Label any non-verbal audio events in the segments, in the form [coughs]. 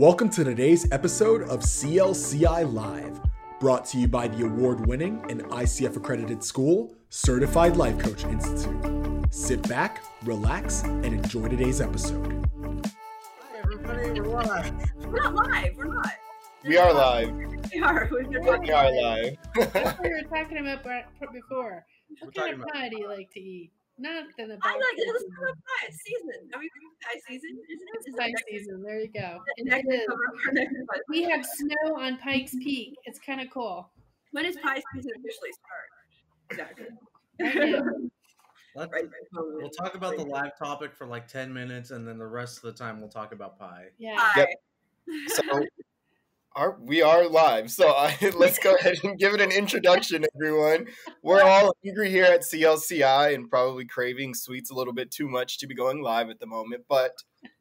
Welcome to today's episode of CLCI Live, brought to you by the award winning and ICF accredited school, Certified Life Coach Institute. Sit back, relax, and enjoy today's episode. Hi, everybody. We're live. We're not live. We're not. We are live. We are. We've been We talking are live. That's what we were talking about br- before. We're What kind of about pie do you like to eat? Nothing about I like it. Let's cooking. talk about pie. It's season. Are we doing pie season? Isn't it? It's pie it season. There you go. next- next it is. summer for next month? We have snow on Pikes Peak. It's kind of cool. When does pie season officially start? Exactly. [laughs] Let's, Right. right. we'll talk about the live topic for like 10 minutes and then the rest of the time we'll talk about pie. Yeah. Pie. [laughs] So our, we are live. So [laughs] I, let's go ahead and give it an introduction, everyone. We're all hungry here at CLCI and probably craving sweets a little bit too much to be going live at the moment, but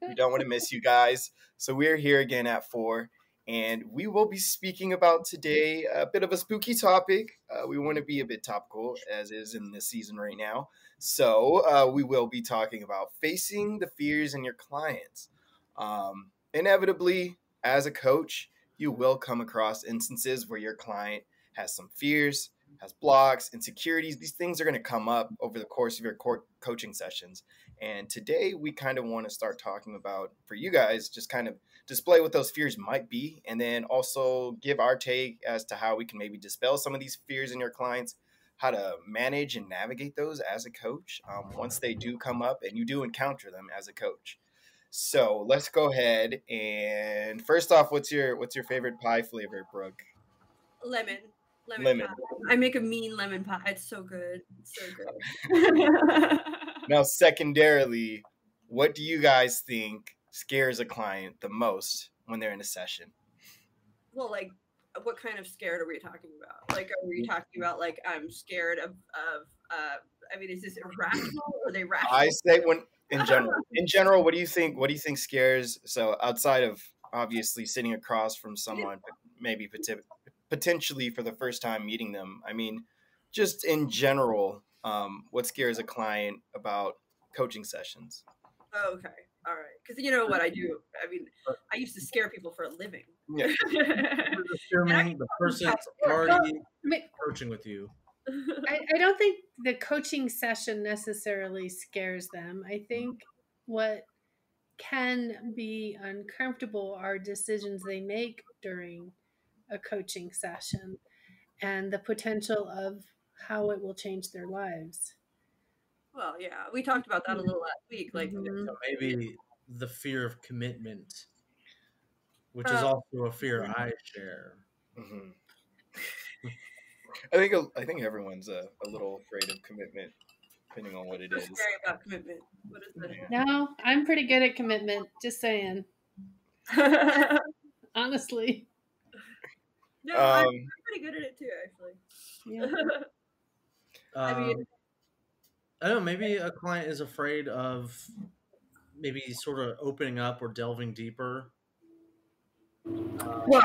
we don't want to miss you guys. So we're here again at four. And we will be speaking about today a bit of a spooky topic. Uh, we want to be a bit topical, as is in this season right now. So uh, we will be talking about facing the fears in your clients. Um, inevitably, as a coach, you will come across instances where your client has some fears, has blocks, insecurities. These things are going to come up over the course of your coaching sessions. And today, we kind of want to start talking about, for you guys, just kind of display what those fears might be, and then also give our take as to how we can maybe dispel some of these fears in your clients, how to manage and navigate those as a coach um, once they do come up and you do encounter them as a coach. So let's go ahead and first off, what's your what's your favorite pie flavor, Brooke? Lemon. Lemon. Lemon. Pie. I make a mean lemon pie. It's so good. It's so good. [laughs] Now, secondarily, what do you guys think scares a client the most when they're in a session? well, like, what kind of scared are we talking about? Like, are we talking about like I'm scared of of? uh I mean, is this irrational or are they rational? I say when in general, in general, what do you think? What do you think scares? So outside of obviously sitting across from someone, maybe pot- potentially for the first time meeting them. I mean, just in general, um, what scares a client about coaching sessions? Oh, okay. All right. Because you know what I do? I mean, I used to scare people for a living. Yeah. [laughs] Assuming the person's already coaching with you. I, I don't think the coaching session necessarily scares them. I think what can be uncomfortable are decisions they make during a coaching session and the potential of how it will change their lives. well, yeah, we talked about that a little last week. Like, Mhm. So maybe the fear of commitment, which is Uh, also a fear I share. hmm [laughs] [laughs] I think I think everyone's a, a little afraid of commitment, depending on what it is. what's is. scary about commitment? What is it? No, I'm pretty good at commitment, just saying. [laughs] Honestly. no, I'm, Um, I'm pretty good at it too, actually. Yeah. [laughs] I Um, mean- I don't know. Maybe a client is afraid of maybe sort of opening up or delving deeper. well,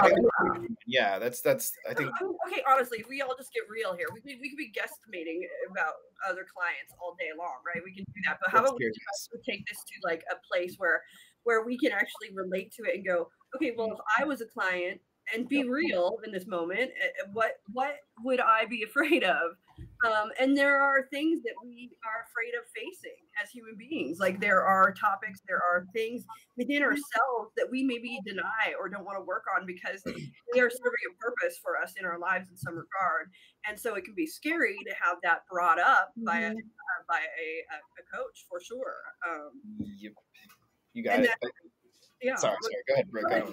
Yeah, that's that's. I think okay, honestly, if we all just get real here, we could, we could be guesstimating about other clients all day long, right? We can do that. But how That's about we scary. try to take this to like a place where where we can actually relate to it and go, okay, well, if I was a client and be real in this moment, eh, eh, what what would I be [laughs] afraid of? Um, and there are things that we are afraid of facing as human beings. Like there are topics, there are things within ourselves that we maybe deny or don't want to work on because [clears throat] they are serving a purpose for us in our lives in some regard. And so it can be scary to have that brought up by a, Mhm. uh, by a, a, coach for sure. Um, you, you got it. that- yeah. Sorry, sorry. Go ahead, Brooke. Go ahead.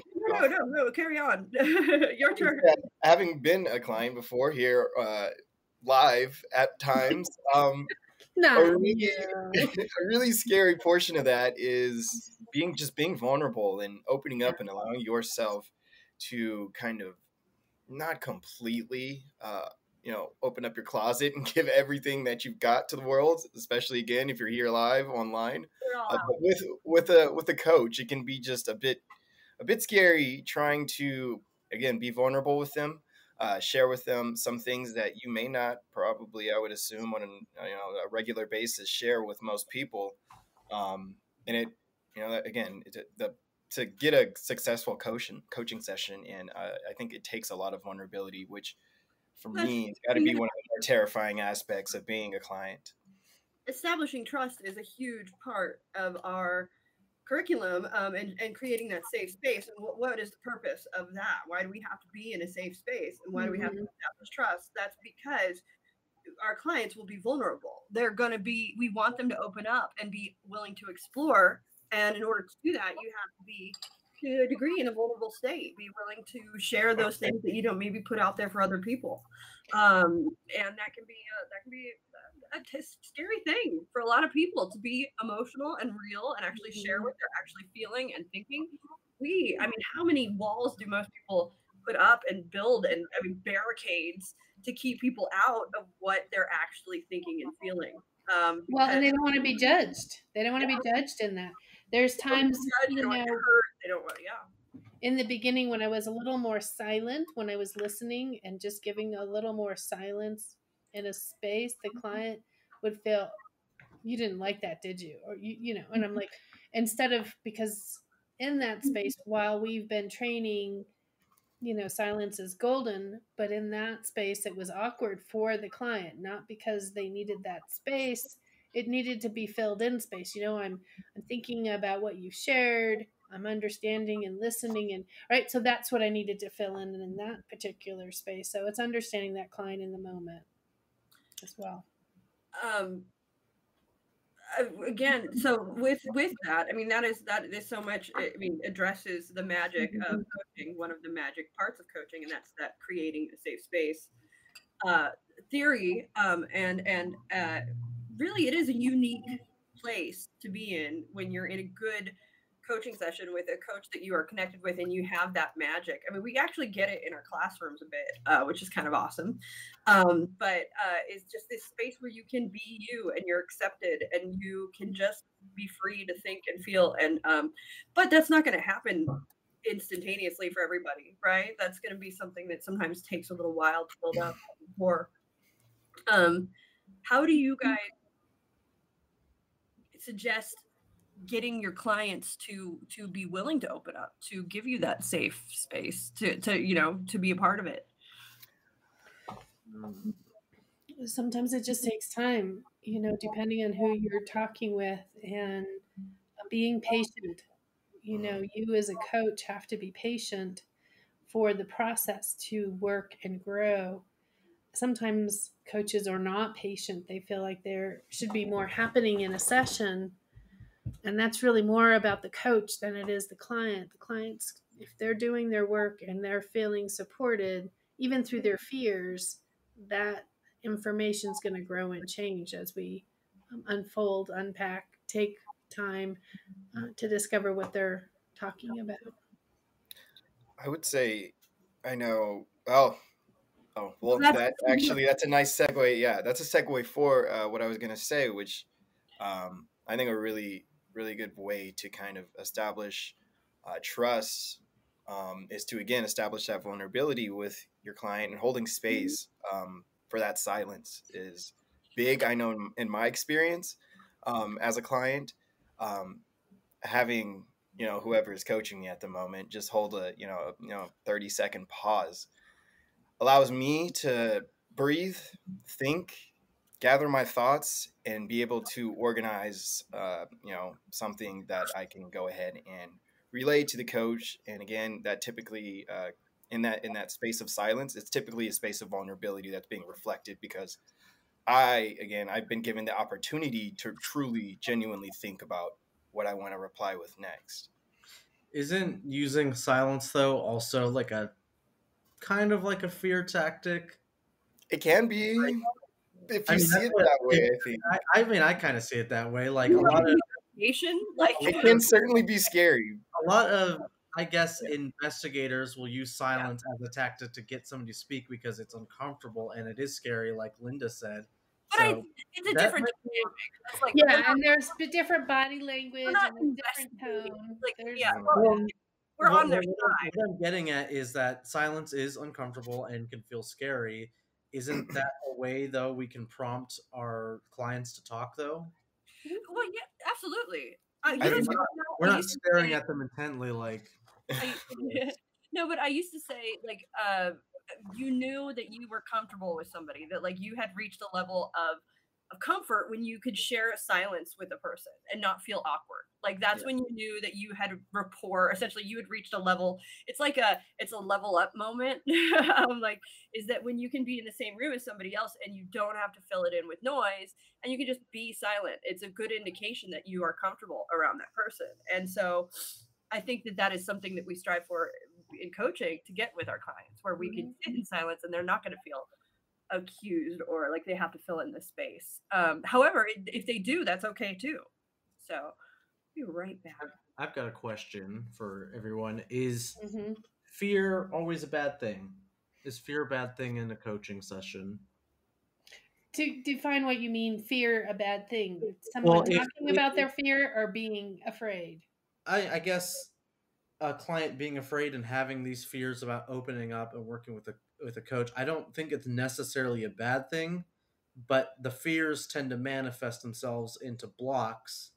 don't- No, no, no. Carry on. [laughs] Your turn. Having been a client before here uh, live at times, um, [laughs] No. a, really, [laughs] a really scary portion of that is being just being vulnerable and opening up and allowing yourself to kind of not completely, uh, you know, open up your closet and [laughs] give everything that you've got to the world. Especially again if you're here live online. Uh, but with with a with a coach, it can be just a bit a bit scary trying to again be vulnerable with them, uh, share with them some things that you may not probably I would assume on an, you know a regular basis share with most people, um, and it you know again it, the to get a successful coaching coaching session and uh, i think it takes a lot of vulnerability which for me it's got to be one of the more terrifying aspects of being a client. Establishing trust is a huge part of our curriculum um, and, and creating that safe space and what, what is the purpose of that? Why do we have to be in a safe space and why do we have to Mhm. establish trust? That's because our clients will be vulnerable. They're going to be we want them to open up and be willing to explore and in order to do that you have to be to a degree in a vulnerable state be willing to share those things that you don't maybe put out there for other people. Um, and that can be a, that can be a, scary thing for a lot of people to be emotional and real and actually share what they're actually feeling and thinking. We i mean how many walls do most people put up and build and i mean barricades to keep people out of what they're actually thinking and feeling? Um Well, and they don't want to be judged. They don't want to be judged in that. There's they don't wanna times, you know, they don't want yeah. In the beginning when I was a little more silent, when I was listening and just giving a little more silence in a space, the mm-hmm. client would feel, you didn't like that, did you? Or you, you know, and I'm mm-hmm. like, instead of because in that mm-hmm. space, while we've been training, you know, silence is golden, but in that space, it was awkward for the client, not because they needed that space. It needed to be filled in space. You know, I'm I'm thinking about what you shared. I'm understanding and listening and right. So that's what I needed to fill in in that particular space. So it's understanding that client in the moment as well. um again so with with that i mean that is that is so much i mean addresses the magic of coaching one of the magic parts of coaching and that's that creating a safe space uh theory um and and uh really it is a unique place to be in when you're in a good coaching session with a coach that you are connected with and you have that magic. I mean we actually get it in our classrooms a bit uh, which is kind of awesome. Um, but uh, it's just this space where you can be you and you're accepted and you can just be free to think and feel and um, but that's not going to happen instantaneously for everybody right? That's going to be something that sometimes takes a little while to build up for um, how do you guys suggest getting your clients to to be willing to open up to give you that safe space to to you know to be a part of it mm. Sometimes it just takes time, you know, depending on who you're talking with and uh, being patient. You know, mm. you as a coach have to be patient for the process to work and grow. Sometimes coaches are not patient. They feel like there should be more happening in a session. And that's really more about the coach than it is the client. The clients, if they're doing their work and they're feeling supported, even through their fears, that information is going to grow and change as we um, unfold, unpack, take time uh, to discover what they're talking about. I would say, I know. Oh, oh, well, That's- that [laughs] actually that's a nice segue. Yeah, that's a segue for uh, what I was gonna say, which um, I think a really, really good way to kind of establish uh, trust um, is to again establish that vulnerability with your client and holding space um, for that silence is big. I know in, in my experience um, as a client, um, having you know whoever is coaching me at the moment just hold a you know a, you know 30 second pause allows me to breathe think gather my thoughts and be able to organize uh, you know something that i can go ahead and relay to the coach and again that typically uh, in that in that space of silence it's typically a space of vulnerability that's being reflected because i again i've been given the opportunity to truly genuinely think about what I want to reply with next. Isn't using silence though also like a kind of like a fear tactic? It can be if you I mean, see it what- that way. I think I, I mean, I kind of see it that way. Like a lot of Nation, like it can certainly be scary. a lot of I guess investigators will use silence as a tactic to get somebody to speak because it's uncomfortable and it is scary, like Linda said. But I, it's a different dynamic. Like Yeah, and there's b- different body language and a different investigating, tone. like, There's- yeah, Well, well, we're what- on their what side. What I'm getting at is that silence is uncomfortable and can feel scary. Isn't that a way though we can prompt our clients to talk though? Well, yeah, absolutely. I, you I know, think- now We're not staring say- at them intently like I, [laughs] [laughs] no, but I used to say like uh, you knew that you were comfortable with somebody that like you had reached a level of of comfort when you could share a silence with a person and not feel awkward. Like that's Yeah. when you knew that you had rapport. Essentially, you had reached a level. It's like a it's a level up moment. [laughs] um, like is that when you can be in the same room as somebody else and you don't have to fill it in with noise and you can just be silent. It's a good indication that you are comfortable around that person. And so I think that that is something that we strive for in coaching to get with our clients, where we can sit in silence and they're not going to feel accused or like they have to fill in the space. Um, however, if they do, that's okay too. So, be right back. I've got a question for everyone. Is Mhm. fear always a bad thing? Is fear a bad thing in a coaching session? To define what you mean, fear a bad thing. Someone Well, talking if- about their fear or being afraid. I, I guess a client being afraid and having these fears about opening up and working with a with a coach, I don't think it's necessarily a bad thing, but the fears tend to manifest themselves into blocks,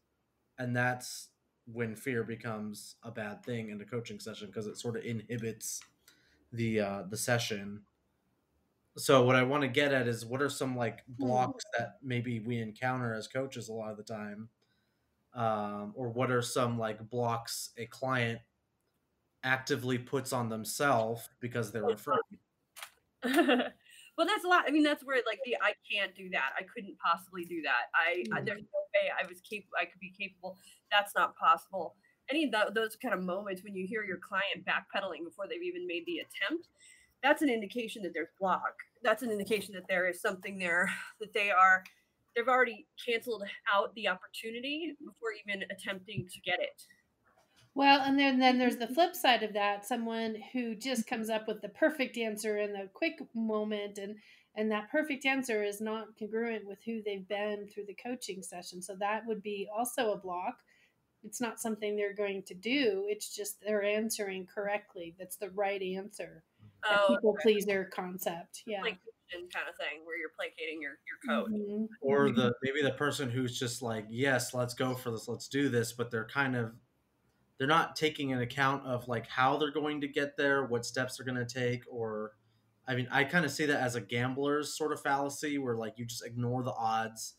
and that's when fear becomes a bad thing in a coaching session because it sort of inhibits the uh, the session. So what I want to get at is what are some like blocks that maybe we encounter as coaches a lot of the time um, or what are some like blocks a client actively puts on themselves because they're afraid [laughs] well, that's a lot. I mean, that's where like the [laughs] I can't do that. I couldn't possibly do that. I, I Mhm. there's no way I was capable. I could be capable. That's not possible. Any of tho- those kind of moments when you hear your client backpedaling before they've even made the attempt, that's an indication that there's block. That's an indication that there is something there [sighs] that they are. They've already canceled out the opportunity before even attempting to get it. Well, and then then there's the mm-hmm. flip side of that, someone who just mm-hmm. comes up with the perfect answer in the quick moment and and that perfect answer is not congruent with who they've been through the coaching session. So that would be also a block. It's not something they're going to do. It's just they're answering correctly. That's the right answer. That Oh, people pleaser concept. Yeah. placation kind of thing where you're placating your your coach. Mhm. or mm-hmm. the maybe the person who's just like yes let's go for this let's do this but they're kind of they're not taking an account of like how they're going to get there what steps they're going to take or i mean i kind of see that as a gambler's sort of fallacy where like you just ignore the odds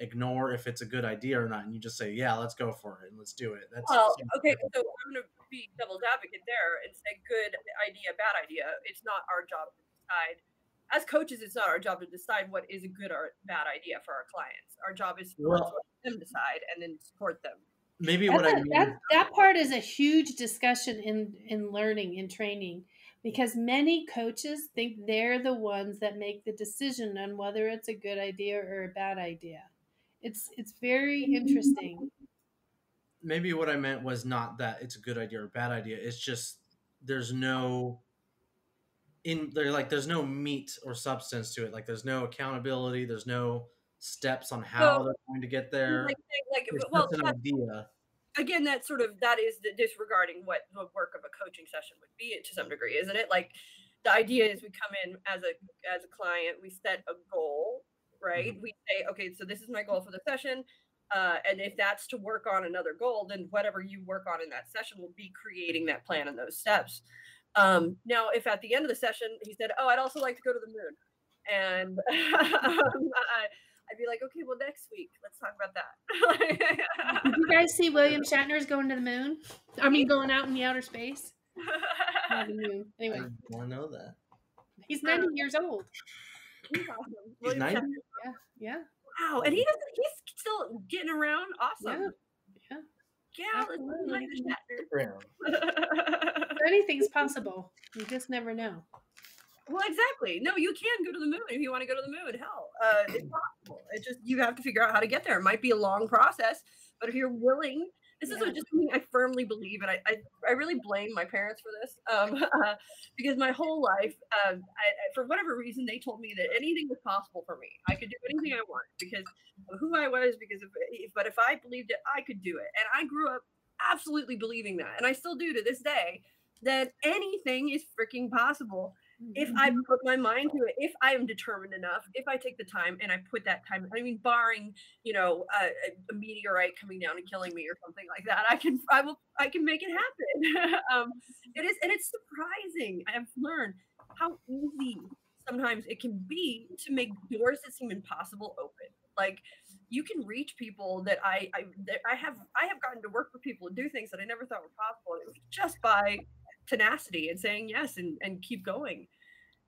ignore if it's a good idea or not and you just say yeah let's go for it and let's do it that's Well, okay, [laughs] so I'm going to be devil's advocate there and say good idea, bad idea. It's not our job to decide. As coaches, it's not our job to decide what is a good or bad idea for our clients. Our job is to Well- let them decide and then support them. Maybe That's what i a- mean that, that part is a huge discussion in in learning in training because many coaches think they're the ones that make the decision on whether it's a good idea or a bad idea it's it's very mm-hmm. interesting maybe what I meant was not that it's a good idea or a bad idea. It's just there's no in there like there's no meat or substance to it. Like there's no accountability. There's no steps on how So- they're going to get there. Like, like, well, an idea. again, that sort of that is the disregarding what the work of a coaching session would be to some degree, isn't it? Like the idea is we come in as a as a client, we set a goal, right? We say, okay, so this is my goal for the session. Uh, and if that's to work on another goal, then whatever you work on in that session will be creating that plan and those steps. Um, now, if at the end of the session he said, "Oh, I'd also like to go to the moon," and [laughs] um, I, I'd be like, "Okay, well, next week, let's talk about that." did you guys see william [laughs] shatner's going to the moon i mean going out in the outer space [laughs] Not the moon. I anyway want to know that. he's 90 years old He's awesome. He's William 90? Shatner. yeah Wow, and he doesn't. He's still getting around. Awesome. yeah Yeah, let's Absolutely. William Yeah. Shatner. [laughs] anything's possible you just never know well, exactly. No, you can go to the moon if you want to go to the moon. Hell, uh, it's [clears throat] possible. It just you have to figure out how to get there. It might be a long process, but if you're willing, this is Yeah. what just something I firmly believe, and I, I, I really blame my parents for this, um, [laughs] because my whole life, um, I, for whatever reason, they told me that anything was possible for me. I could do anything I wanted because of who I was. Because if, if but if I believed it, I could do it, and I grew up absolutely believing that, and I still do to this day that anything is freaking possible. If I put my mind to it, if I am determined enough, if I take the time and I put that time, I mean, barring you know a, a meteorite coming down and killing me or something like that, I can I will I can make it happen. [laughs] um, it is and it's surprising. I've learned how easy sometimes it can be to make doors that seem impossible open. Like you can reach people that I I that I have I have gotten to work with people and do things that I never thought were possible. It was just by tenacity and saying yes and, and keep going.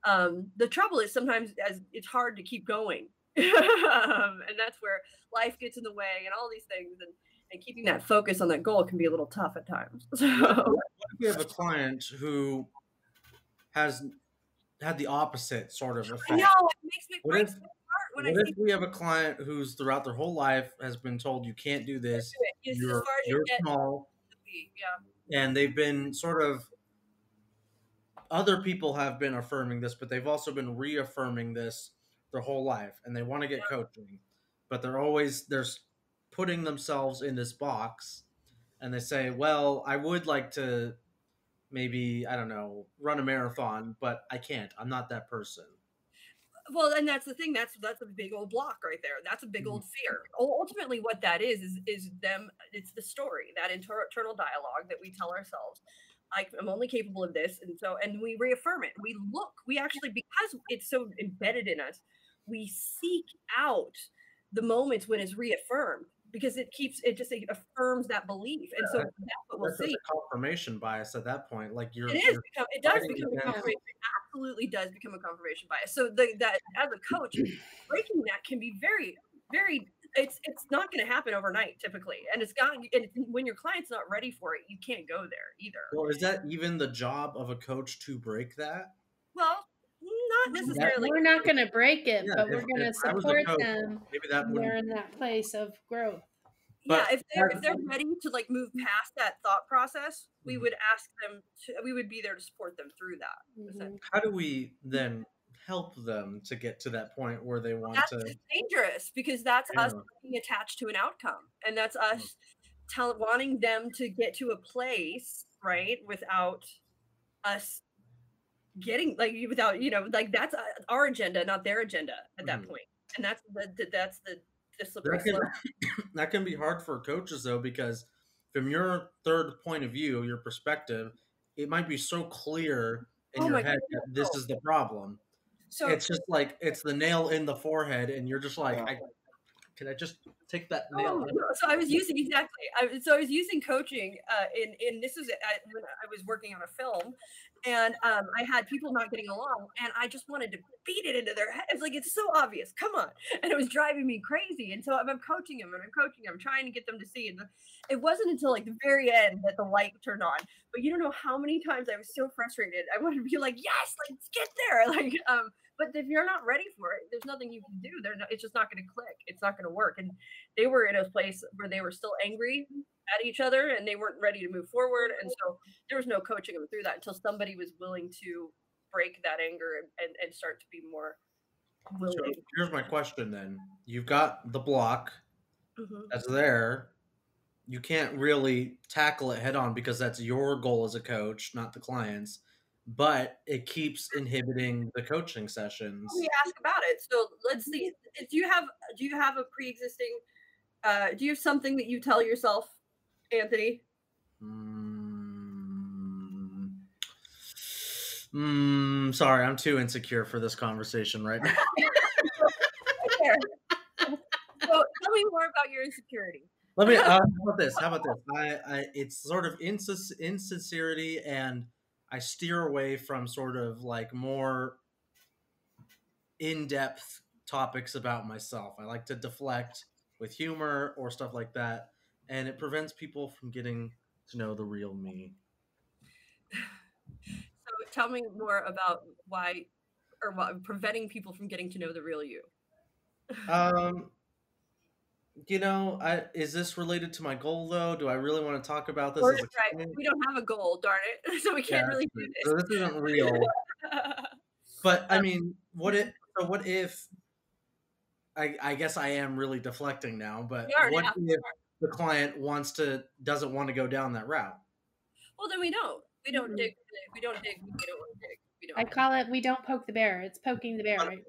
Um, the trouble is sometimes as it's hard to keep going. [laughs] um, and that's where life gets in the way and all these things and, and keeping that focus on that goal can be a little tough at times. [laughs] So What if we have a client who has had the opposite sort of effect? I know it makes me What if- What I if see we have a client who's throughout their whole life has been told you can't do this, do it. This is as you're, you you're small. Yeah. and they've been sort of other people have been affirming this, but they've also been reaffirming this their whole life, and they want to get Yeah. coaching, but they're always they're putting themselves in this box, and they say, "Well, I would like to." Maybe I don't know, run a marathon, but I can't. I'm not that person. well and that's the thing that's that's a big old block right there that's a big mm-hmm. old fear ultimately what that is is is them it's the story that inter- internal dialogue that we tell ourselves I, i'm only capable of this and so and we reaffirm it. We look we actually because it's so embedded in us we seek out the moments when it's reaffirmed because it keeps it just it affirms that belief and so Yeah, that's what we'll see. a confirmation bias at that point. Like you're, it is you're it does become a confirmation it absolutely does become a confirmation bias. So the, that as a coach [clears throat] breaking that can be very very it's it's not going to happen overnight typically and it's got and when your client's not ready for it you can't go there either Well, is that even the job of a coach to break that? well not necessarily We're not going to break it, Yeah, but if- we're going to if I was a support coach, them Maybe that when they're in that place of growth. yeah if they're if they're ready to like move past that thought process we Mhm. would ask them to we would be there to support them through that Mhm. How do we then help them to get to that point where they want that's to? dangerous because that's us being attached to an outcome and that's us tell, wanting them to get to a place right without us getting like without you know like that's uh, our agenda not their agenda at that Mhm. point and that's the, that's the the slippery That can, [coughs] that can be hard for coaches though, because from your third point of view, your perspective, it might be so clear in Oh your head that this is the problem. So it's just like it's the nail in the forehead, and you're just like. I, can I just take that nail? Oh, so I was using exactly. I, was- so I was using coaching uh, in in this is I, when I was working on a film, and um, I had people not getting along, and I just wanted to beat it into their heads. Like it's so obvious. Come on, [laughs] and it was driving me crazy. And so I'm, I'm coaching them, and I'm coaching them, trying to get them to see. And the, it wasn't until like the very end that the light turned on. But you don't know how many times I was so frustrated. I wanted to be like, yes, let's get there. [laughs] Like, um, but if you're not ready for it, there's nothing you can do. They're not, it's just not going to click. It's not going to work. And they were in a place where they were still angry at each other and they weren't ready to move forward. And so there was no coaching them through that until somebody was willing to break that anger and, and, and start to be more So here's my question then. You've got the block Mhm. that's there. You can't really tackle it head on because that's your goal as a coach, not the client's. But it keeps inhibiting the coaching sessions. We ask about it. So let's see. Do you have do you have a pre-existing? Uh, do you have something that you tell yourself, Anthony? Mm, mm, sorry, I'm too insecure for this conversation right now. There. [laughs] so tell me more about your insecurity. Let me. [laughs] Uh, how about this? How about this? I, I it's sort of insin- insincerity, and I steer away from sort of like more in-depth topics about myself. I like to deflect with humor or stuff like that, and it prevents people from getting to know the real me. So tell me more about why, or what preventing people from getting to know the real you. Um, you know, I is this related to my goal though? Do I really want to talk about this? Or as a that's right. We don't have a goal, darn it. [laughs] So we can't Yeah, really do this. So this. this isn't real. [laughs] But I mean, what if? So what if? I, I guess I am really deflecting now, but are what now. if the client wants to doesn't want to go down that route? well, then we don't. We don't Mhm. dig. We don't dig. We don't want to dig. We don't. I call it we don't poke the bear. It's poking the bear, right?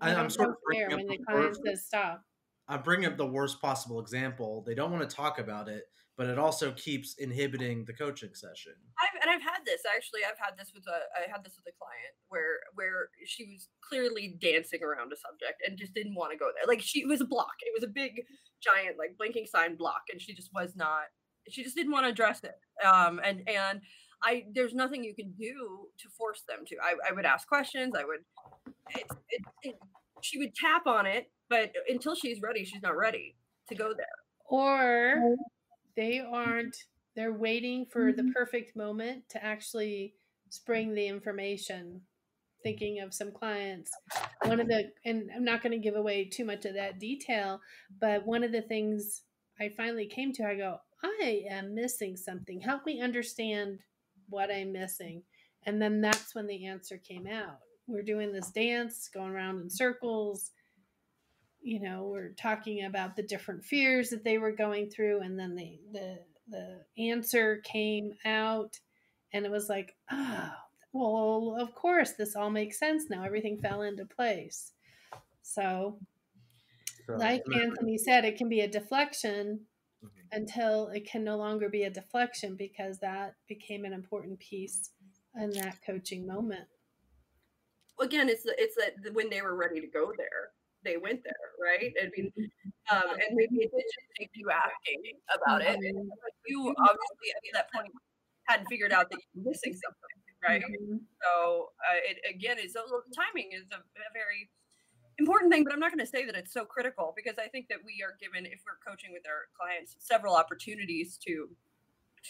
I, I'm don't sort of poke the bear when the the client says stop. I'm bringing up the worst possible example. They don't want to talk about it, but it also keeps inhibiting the coaching session. I've, and I've had this actually. I've had this with a. I had this with a client where where she was clearly dancing around a subject and just didn't want to go there. Like she it was a block. It was a big, giant, like blinking sign block, and she just was not. She just didn't want to address it. Um, and and I there's nothing you can do to force them to. I, I would ask questions. I would. It's it, it, she would tap on it, but until she's ready, she's not ready to go there. Or they aren't they're waiting for the mm-hmm. perfect moment to actually spring the information. Thinking of some clients, one of the and I'm not going to give away too much of that detail, but one of the things I finally came to, I go, I am missing something. Help me understand what I'm missing. And then that's when the answer came out. We're doing this dance, going around in circles. You know, we're talking about the different fears that they were going through, and then the the the answer came out, and it was like, oh, well, of course, this all makes sense now. Everything fell into place. So, So, like and Anthony said, it can be a deflection Mhm. until it can no longer be a deflection because that became an important piece in that coaching moment. again, it's the- it's that when they were ready to go there, they went there, right? I mean, um, and maybe it did just take you asking about it. Mhm. But you obviously at that point hadn't figured out that you were missing something, right? So uh, it again is a little timing is a, a very important thing, but I'm not going to say that it's so critical because I think that we are given if we're coaching with our clients several opportunities to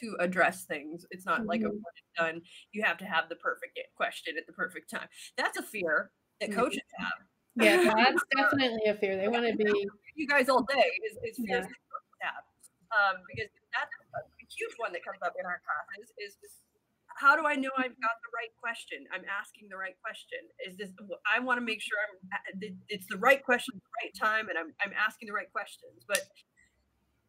to address things. It's not like a one and done. You have to have the perfect question at the perfect time. That's a fear that coaches have. Yeah, [laughs] that's definitely a fear. They want to be You guys all day is, is fears Yeah. that. Um, because that's a huge one that comes up in our classes is how do I know I've got the right question? I'm asking the right question. Is this? I want to make sure I'm. It's the right question, at the right time, and I'm I'm asking the right questions. But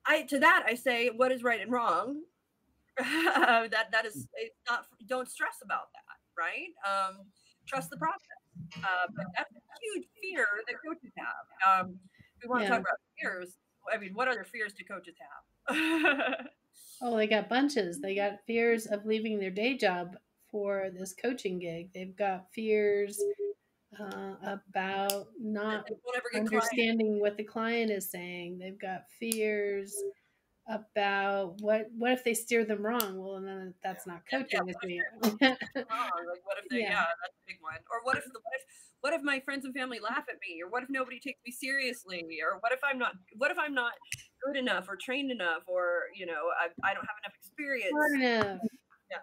I to that I say, what is right and wrong? [laughs] that that is it's not. Don't stress about that, right? Um, trust the process. Uh, but that's a huge fear that coaches have. Um, we want to talk about fears. I mean, what other fears do coaches have? [laughs] Oh, they got bunches. They got fears of leaving their day job for this coaching gig. They've got fears uh, about not They won't ever get clients. understanding what the client is saying. They've got fears about what what if they steer them wrong. Well, and then that's not Yeah, yeah, coaching. it's [laughs] wrong. me. Like, what if they? Yeah. Yeah. that's a big one. Or what if the what if what if my friends and family laugh at me? Or what if nobody takes me seriously? Or what if I'm not? What if I'm not good enough or trained enough? Or you know, I, I don't have enough experience. Hard enough. Yeah.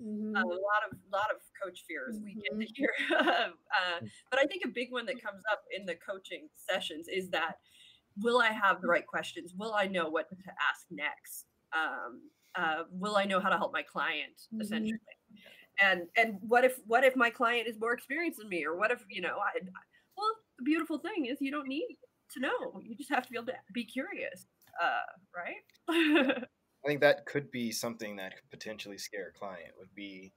Mhm. a lot of lot of coach fears we get Mm-hmm. [laughs] to hear. [laughs] uh, but I think a big one that comes up in the coaching sessions is that will I have the right questions? Will I know what to ask next? Um, uh, will I know how to help my client Mhm. essentially? And and what if what if my client is more experienced than me, or what if you know? I, well, the beautiful thing is you don't need to know. You just have to be able to be curious, uh, right? [laughs] I think that could be something that could potentially scare a client would be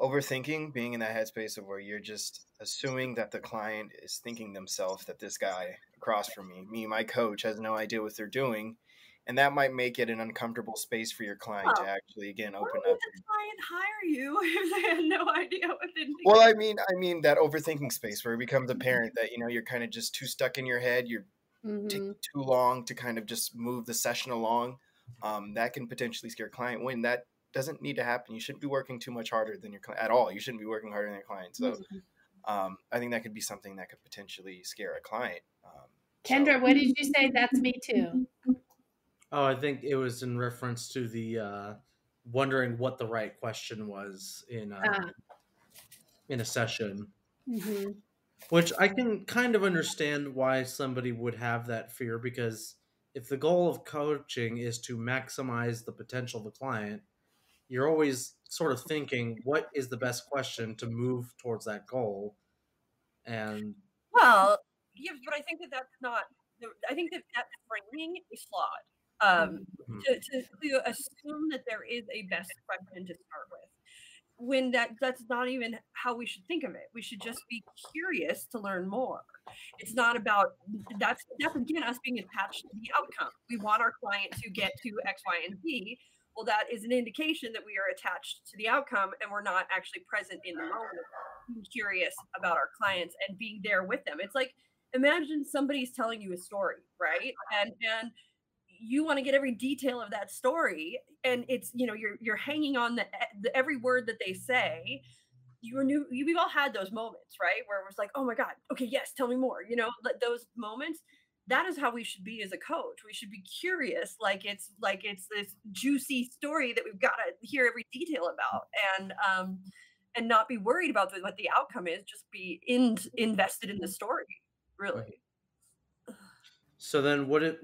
overthinking, being in that headspace of where you're just assuming that the client is thinking themselves that this guy across from me, me, my coach, has no idea what they're doing. And that might make it an uncomfortable space for your client to actually again Why open would up. the client hire you [laughs] if they had no idea what they need? Well, I mean, I mean that overthinking space where it becomes apparent that you know you're kind of just too stuck in your head. You're Mhm. taking too long to kind of just move the session along, um, that can potentially scare a client. When that doesn't need to happen, you shouldn't be working too much harder than your client at all. You shouldn't be working harder than your client. So Mhm. um, I think that could be something that could potentially scare a client. So- Kendra, what did you say? That's me too. Oh, I think it was in reference to the uh, wondering what the right question was in uh, Ah. in a session, hmm which I can kind of understand why somebody would have that fear because if the goal of coaching is to maximize the potential of the client, you're always sort of thinking what is the best question to move towards that goal, and Well, yes, but I think that that's not. I think that that framing is flawed. Um, Mhm. to, to, to assume that there is a best question to start with. when that that's not even how we should think of it we should just be curious to learn more it's not about that's that's again us being attached to the outcome we want our client to get to x y and z well that is an indication that we are attached to the outcome and we're not actually present in the moment being curious about our clients and being there with them it's like imagine somebody's telling you a story right? And and you want to get every detail of that story and it's you know you're you're hanging on the, the every word that they say. You knew you, we've all had those moments right? Where it was like oh my god okay yes tell me more you know those moments that is how we should be as a coach. We should be curious like it's like it's this juicy story that we've got to hear every detail about and um and not be worried about what the outcome is just be in invested in the story really so then what it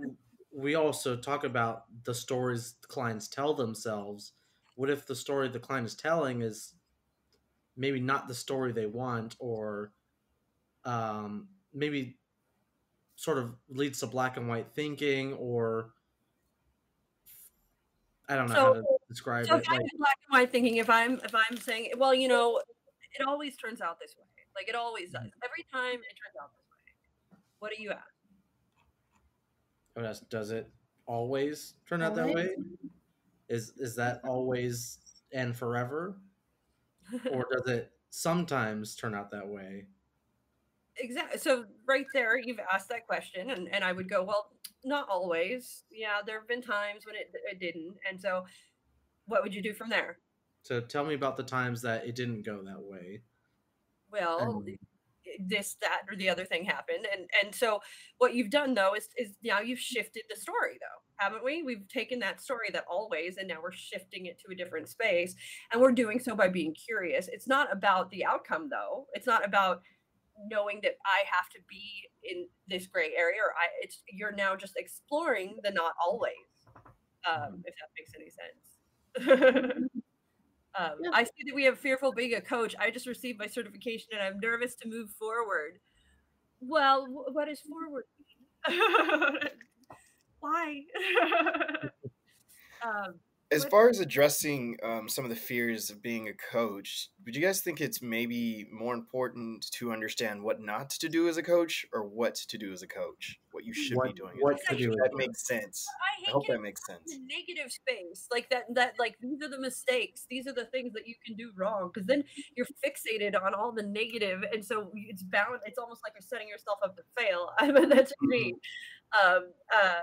we also talk about the stories the clients tell themselves. What if the story the client is telling is maybe not the story they want, or um, maybe sort of leads to black and white thinking, or I don't know so, how to describe so it. Like, black and white thinking. If I'm if I'm saying, well, you know, it always turns out this way. Like it always does. Mm-hmm. Every time it turns out this way. What are you at? Oh, does it always turn out that way? Is is that [laughs] always and forever? or [laughs] does it sometimes turn out that way? Exactly. So right there, you've asked that question, and, and I would go, well, not always. Yeah, there have been times when it, it didn't. And so what would you do from there? So tell me about the times that it didn't go that way. Well, and this that or the other thing happened and and so what you've done though is is now you've shifted the story though haven't we? We've taken that story that always and now we're shifting it to a different space and we're doing so by being curious. It's not about the outcome though. It's not about knowing that i have to be in this gray area or i it's you're now just exploring the not always um mm-hmm. if that makes any sense [laughs] Um, yeah. I see that we have fearful being a coach. I just received my certification and I'm nervous to move forward. Well, what is forward? [laughs] Why? [laughs] [laughs] um, as far as addressing um, some of the fears of being a coach, would you guys think it's maybe more important to understand what not to do as a coach or what to do as a coach? What you should what, be doing. What to do? That makes sense. I, I hope that makes sense. negative space, like that. That like these are the mistakes. These are the things that you can do wrong. Because then you're fixated on all the negative, and so it's bound. It's almost like you're setting yourself up to fail. I [laughs] mean, that's me. Mm-hmm. Um, uh,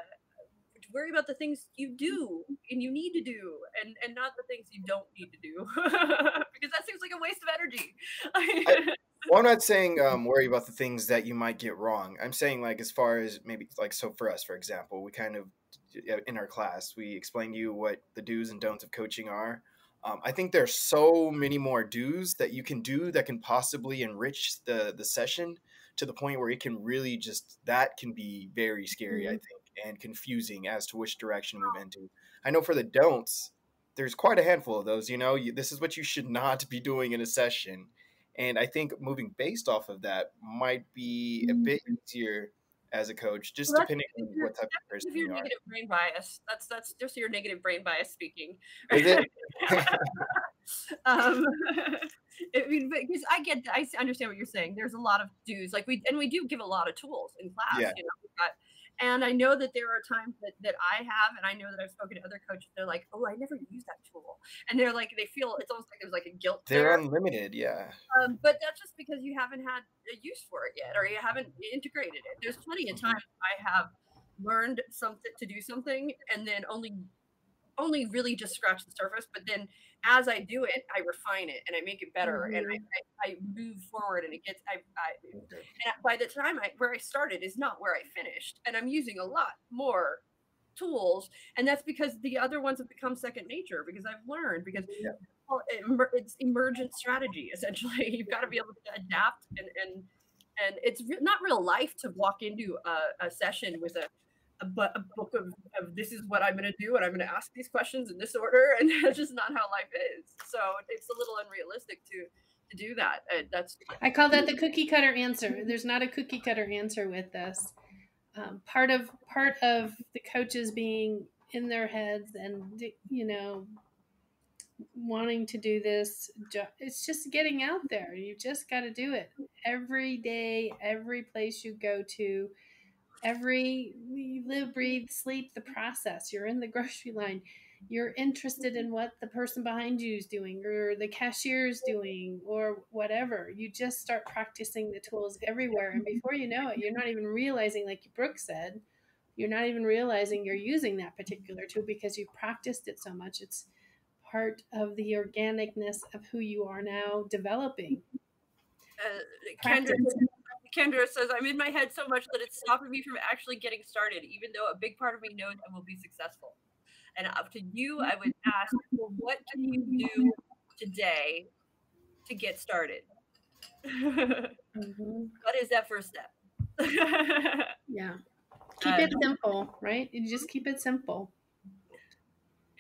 worry about the things you do and you need to do and and not the things you don't need to do [laughs] because that seems like a waste of energy I, [laughs] well i'm not saying um, worry about the things that you might get wrong i'm saying like as far as maybe like so for us for example we kind of in our class we explain to you what the do's and don'ts of coaching are um, I think there's so many more do's that you can do that can possibly enrich the the session to the point where it can really just that can be very scary. Mm-hmm. I think and confusing as to which direction to move into. I know for the don'ts, there's quite a handful of those. You know, you, this is what you should not be doing in a session. And I think moving based off of that might be a bit mm-hmm. easier as a coach, just well, depending on what type of person you are. Negative brain bias. That's that's just your negative brain bias speaking. Is it? [laughs] um, I mean, because I get, I understand what you're saying. There's a lot of do's, like we, and we do give a lot of tools in class. Yeah. You know, we've got and I know that there are times that, that I have, and I know that I've spoken to other coaches. They're like, "Oh, I never use that tool," and they're like, they feel it's almost like there's like a guilt. They're there. unlimited, yeah. Um, but that's just because you haven't had a use for it yet, or you haven't integrated it. There's plenty of mm-hmm. times I have learned something to do something, and then only only really just scratch the surface. But then as I do it, I refine it and I make it better mm-hmm. and I, mm-hmm. I, I, move forward and it gets, I, I and by the time I, where I started is not where I finished. And I'm using a lot more tools. And that's because the other ones have become second nature because I've learned because yeah. well, it's emergent strategy. Essentially, [laughs] you've got to be able to adapt and, and, and it's re- not real life to walk into a, a session with a a, a book of, of this is what I'm going to do, and I'm going to ask these questions in this order, [laughs] and that's just not how life is. So it's a little unrealistic to to do that. Uh, that's I call that the cookie cutter answer. There's not a cookie cutter answer with this. Um, part of part of the coaches being in their heads and you know wanting to do this. It's just getting out there. You just got to do it every day, every place you go to, every you live, breathe, sleep the process. You're in the grocery line. You're interested in what the person behind you is doing or the cashier is doing or whatever. You just start practicing the tools everywhere. And before you know it, you're not even realizing, like Brooke said, you're not even realizing you're using that particular tool because you've practiced it so much. It's part of the organicness of who you are now developing. Uh, Kendra, Kendra says, I'm in my head so much that it's stopping me from actually getting started, even though a big part of me knows I will be successful. And up to you, I would ask, well, what can you do today to get started? mm-hmm. [laughs] What is that first step? [laughs] yeah. Keep it simple, right? You just keep it simple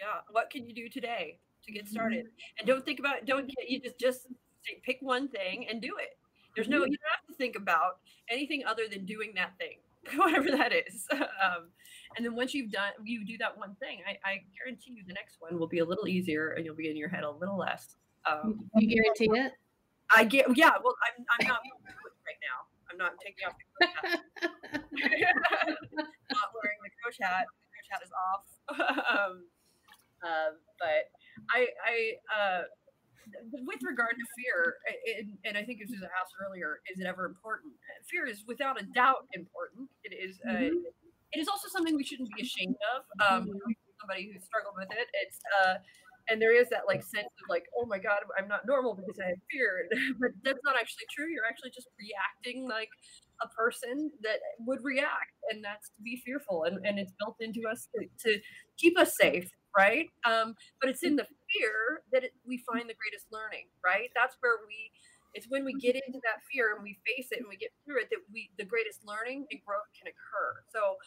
yeah what can you do today to get started mm-hmm. and don't think about don't get you just just pick one thing and do it there's no mm-hmm. you don't have to think about anything other than doing that thing [laughs] whatever that is. [laughs] Um, and then once you've done you do that one thing I, I, guarantee you the next one will be a little easier and you'll be in your head a little less. Um, you guarantee it? I get yeah well i'm, I'm not right now. I'm not taking off the coach hat. [laughs] Not wearing the coach hat. The coach hat is off. Um, um, but I, I uh, with regard to fear, and, and I think this was asked earlier, is it ever important? Fear is without a doubt important. It is. Uh, mm-hmm. It is also something we shouldn't be ashamed of. Um, mm-hmm. Somebody who struggled with it, it's. Uh, and there is that like sense of like, oh my god, I'm not normal because I have fear. [laughs] but that's not actually true. You're actually just reacting like a person that would react, and that's to be fearful. And, and it's built into us to, to keep us safe right? Um, but it's in the fear that it, we find the greatest learning, right? That's where we. It's when we get into that fear and we face it and we get through it that we the greatest learning and growth can occur. So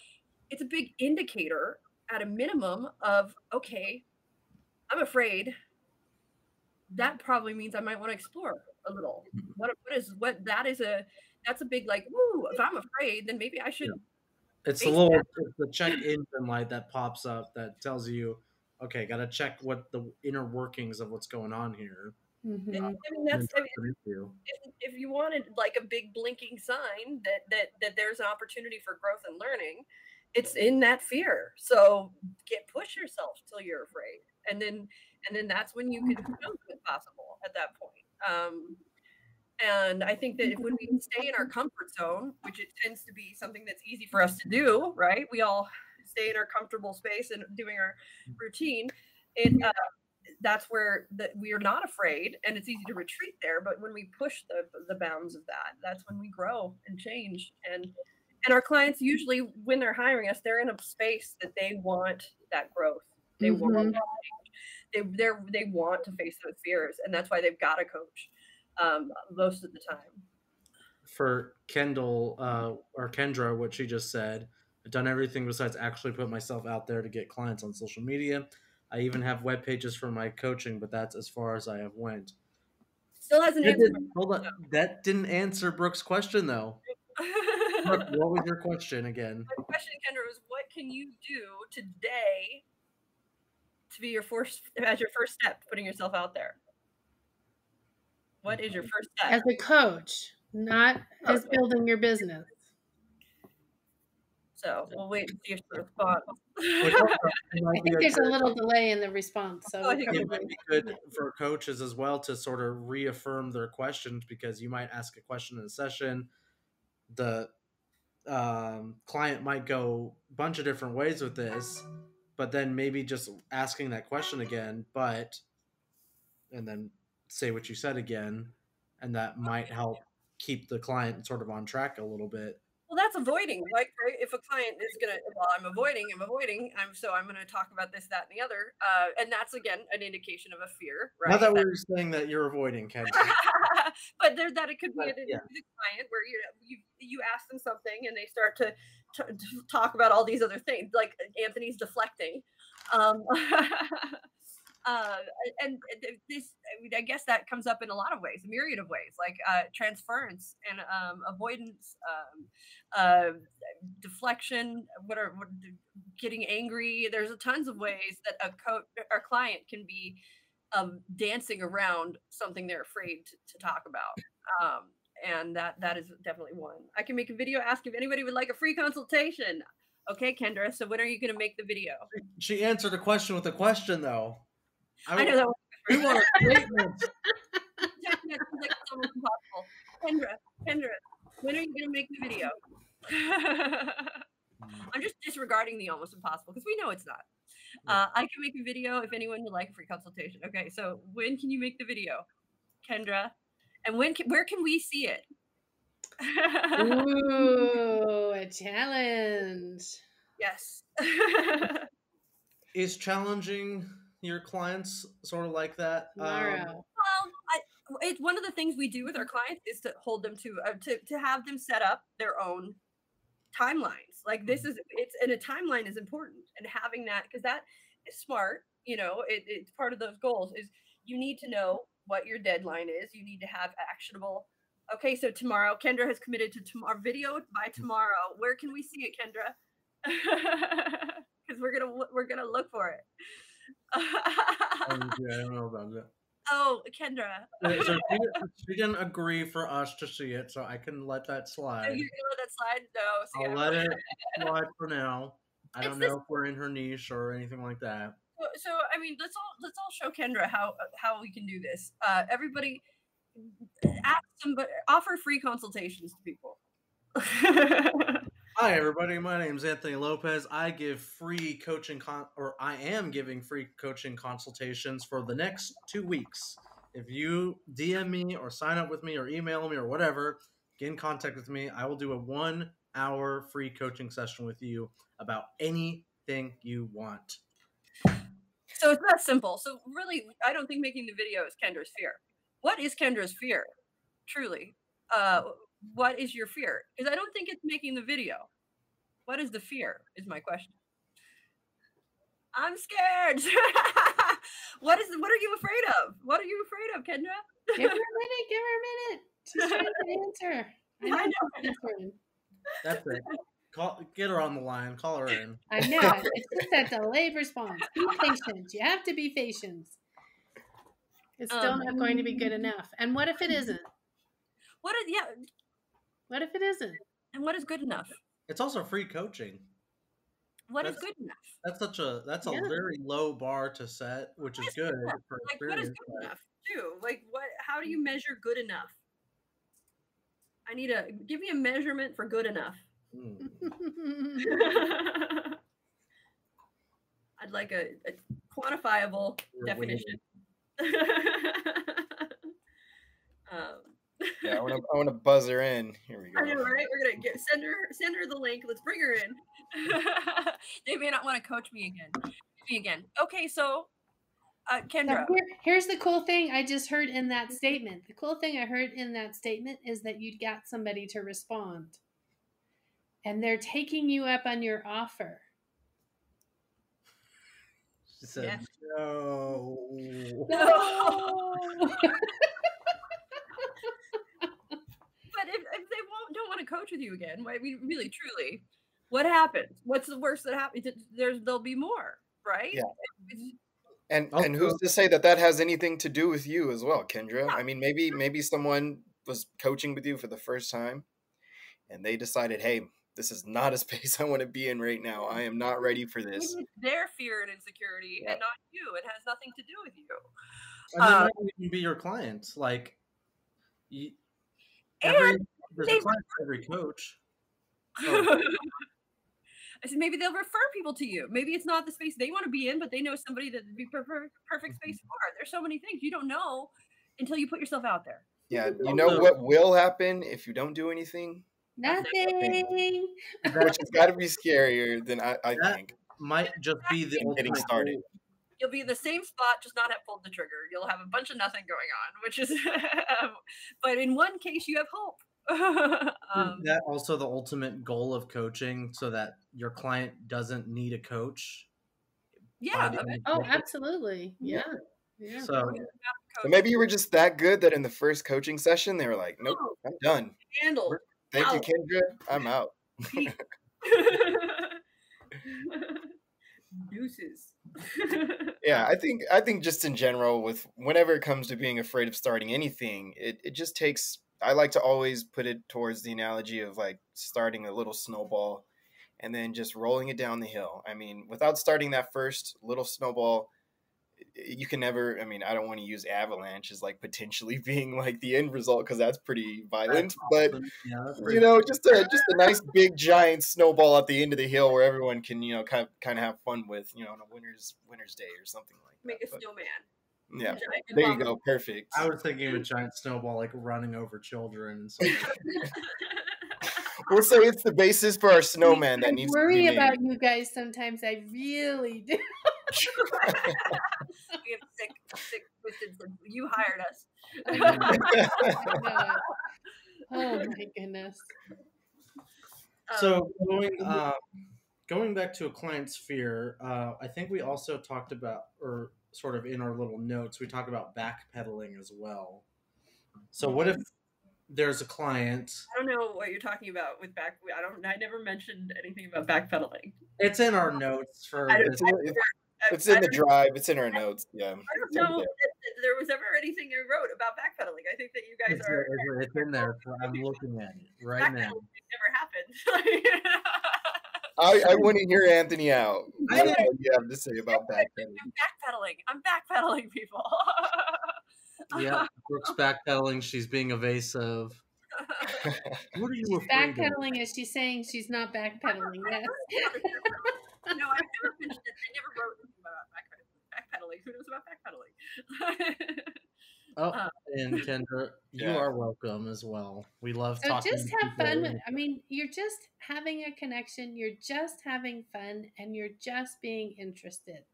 it's a big indicator at a minimum of okay, I'm afraid. That probably means I might want to explore a little. Mm-hmm. What what is what that is a that's a big like woo. If I'm afraid, then maybe I should. It's a little the check engine light that pops up that tells you okay, got to check what the inner workings of what's going on here. Mm-hmm. I mean, that's I mean, if, if you wanted like a big blinking sign that that that there's an opportunity for growth and learning, it's in that fear. So get push yourself till you're afraid, and then and then that's when you can [laughs] know it's possible at that point. Um, and I think that if, when we stay in our comfort zone, which it tends to be something that's easy for us to do, right? We all stay in our comfortable space and doing our mm. routine, it uh, that's where that we are not afraid and it's easy to retreat there. But when we push the the bounds of that, that's when we grow and change. And and our clients usually when they're hiring us, they're in a space that they want that growth. They mm-hmm. want they they they want to face those fears, and that's why they've got a coach um, most of the time. For Kendall uh, or Kendra, what she just said, I've done everything besides actually put myself out there to get clients on social media. I even have web pages for my coaching, but that's as far as I have went. Still hasn't answered. Hold on, that didn't answer Brooke's question though. [laughs] Brooke, what was your question again? My question, Kendra, was what can you do today to be your first as your first step, putting yourself out there? What is your first step? As a coach, not as building your business. So we'll wait and see if the response. [laughs] I think there's a little delay in the response. So I think it might be good for coaches as well to sort of reaffirm their questions because you might ask a question in a session. The um, client might go a bunch of different ways with this, but then maybe just asking that question again, but and then say what you said again, and that might help keep the client sort of on track a little bit well, that's avoiding. Like, right? if a client is gonna, well, I'm avoiding, I'm avoiding, I'm so I'm gonna talk about this, that, and the other, uh, and that's again an indication of a fear, right? Not that, that we're saying that you're avoiding, [laughs] Ken. but there, that it could be but, a, yeah. client where you you you ask them something and they start to, to, to talk about all these other things, like Anthony's deflecting. Um, [laughs] uh, and this, I, guess that comes up in a lot of ways, a myriad of ways, like uh, transference and um, avoidance, um, uh, deflection, what are what, getting angry. There's a tons of ways that a coach or client can be of dancing around something they're afraid to, to talk about. Um, and that that is definitely one. I can make a video ask if anybody would like a free consultation. Okay, Kendra. So when are you going to make the video? She answered a question with a question, though. I know that. Was We want a [laughs] statement. It's like almost impossible. Kendra, Kendra, when are you going to make the video? I'm just disregarding the almost impossible because we know it's not. Uh, I can make a video if anyone would like a free consultation. Okay, so when can you make the video, Kendra? And when can, where can we see it? Ooh, a [laughs] challenge. yes. [laughs] Is challenging your clients sort of like that? Um, Well, I, it's one of the things we do with our clients is to hold them to uh, to to have them set up their own timelines. Like this is it's and a timeline is important, and having that because that is smart. You know, it, it's part of those goals. Is you need to know what your deadline is. You need to have actionable. Okay, so tomorrow, Kendra has committed to tomorrow video by tomorrow. Where can we see it, Kendra? [laughs] Because we're gonna we're gonna look for it. Oh, [laughs] yeah, I don't know about that. oh, Kendra, Uh, So [laughs] she, didn't- she didn't agree for us to see it, so I can let that Are slide. you gonna let that slide? No. See, I'll let it [laughs] slide for now. I It's don't this- know if we're in her niche or anything like that. So, so I mean, let's all let's all show Kendra how how we can do this. Uh, everybody, ask somebody, offer free consultations to people. Hi, everybody. My name is Anthony Lopez. I give free coaching, con- or I am giving free coaching consultations for the next two weeks. If you DM me or sign up with me or email me or whatever, get in contact with me. I will do a one hour free coaching session with you about anything you want. so it's that simple. So really, I don't think making the video is Kendra's fear. What is Kendra's fear? Truly, uh, what is your fear? Because I don't think it's making the video. What is the fear? Is my question. I'm scared. [laughs] what is? What are you afraid of? What are you afraid of, Kendra? Give her a [laughs] minute. Give her a minute. She's trying to answer. [laughs] I know I know. That's it. Call, get her on the line. Call her in. I know. It's just that delayed response. Be patient. You have to be patient. It's still Um, not going to be good enough. And what if it isn't? What is? Yeah, What if it isn't? and what is good enough? It's also free coaching. What is That's- good enough? That's such a that's a Yeah. very low bar to set, which is Yes, good yeah. for Like, what is good but- enough? Too. Like, what? How do you measure good enough? I need a give me a measurement for good enough. Mm. [laughs] I'd like a, a quantifiable We're definition. [laughs] um, Yeah, I want to [laughs] I want to buzz her in. Here we I know, go. right? We're gonna get send her send her the link. Let's bring her in. [laughs] they may not want to coach me again. Me again. Okay, so uh, Kendra. here- here's the cool thing I just heard in that statement. The cool thing I heard in that statement is that you'd got somebody to respond. And they're taking you up on your offer. She said, Yeah. "No." No. [laughs] But if, if they won't don't want to coach with you again, I mean, really, truly, what happens? What's the worst that happens? There's there'll be more, right? Yeah. It's- And Also- and who's to say that that has anything to do with you as well, Kendra? I mean, maybe maybe someone was coaching with you for the first time, and they decided, hey, this is not a [laughs] space I want to be in right now. I am not ready for this. it's their fear and insecurity, Yeah. and not you. It has nothing to do with you. And they Uh, might even be your clients. Like, you, every, there's they- a client for every coach. [laughs] Oh. I said maybe they'll refer people to you. Maybe it's not the space they want to be in, but they know somebody that would be perfect, perfect space Mm-hmm. for. There's so many things you don't know until you put yourself out there. Yeah, you know what will happen if you don't do anything, Nothing. which has got to be scarier than I, I That- think. Might just be the Getting started. You'll be in the same spot, just not have pulled the trigger. You'll have a bunch of nothing going on, which is, [laughs] but in one case, you have hope. [laughs] um, that also the ultimate goal of coaching, so that your client doesn't need a coach. yeah, by the I mean, end Oh, absolutely. Yeah. Yeah. So So maybe you were just that good that in the first coaching session they were like, "Nope, Oh. I'm done. handle. Thank you, Kendra. I'm out." [laughs] [laughs] Deuces. yeah, I think I think just in general, with whenever it comes to being afraid of starting anything, it it just takes. I like to always put it towards the analogy of like starting a little snowball, and then just rolling it down the hill. I mean, without starting that first little snowball, you can never i mean i don't want to use avalanche as like potentially [laughs] being like the end result because that's pretty violent but yeah, you know just a just a nice big giant snowball at the end of the hill where everyone can you know kind of kind of have fun with you know on a winter's winter's day or something like Make a But, snowman. Yeah there you go perfect I was thinking of a giant snowball like running over children. And [laughs] so we'll say it's the basis for our snowman that needs to worry about you guys sometimes. I really [laughs] do. we have sick, sick, twisted. You hired us. God. [laughs] Oh my goodness. Um, so going uh, going back to a client's fear, uh, I think we also talked about, or sort of in our little notes, we talk about backpedaling as well. So what if there's a client? I don't know what you're talking about with back. I don't. I never mentioned anything about backpedaling. It's in our notes for I don't- this. it's, in- it's, it's in the drive it's in our notes yeah I don't know there. that that there was ever anything I wrote about backpedaling. I think that you guys It's, are. it's- it's in there. I'm looking at it right now. Backpedaling never happened. [laughs] I, I want to hear Anthony out. I What didn't- do you have to say about backpedaling? [laughs] I'm backpedaling. I'm backpedaling, people. [laughs] Yeah, Brooke's backpedaling. She's being evasive. [laughs] What are you afraid of? Backpedaling is she's saying she's not backpedaling. Yes. no, I've never mentioned it. I never wrote anything about backpedaling. Backpedaling. Who knows about backpedaling? Oh, Uh, and Kendra, you Yeah. are welcome as well. We love So talking. just have people fun. With, I mean, you're just having a connection. You're just having fun, and you're just being interested.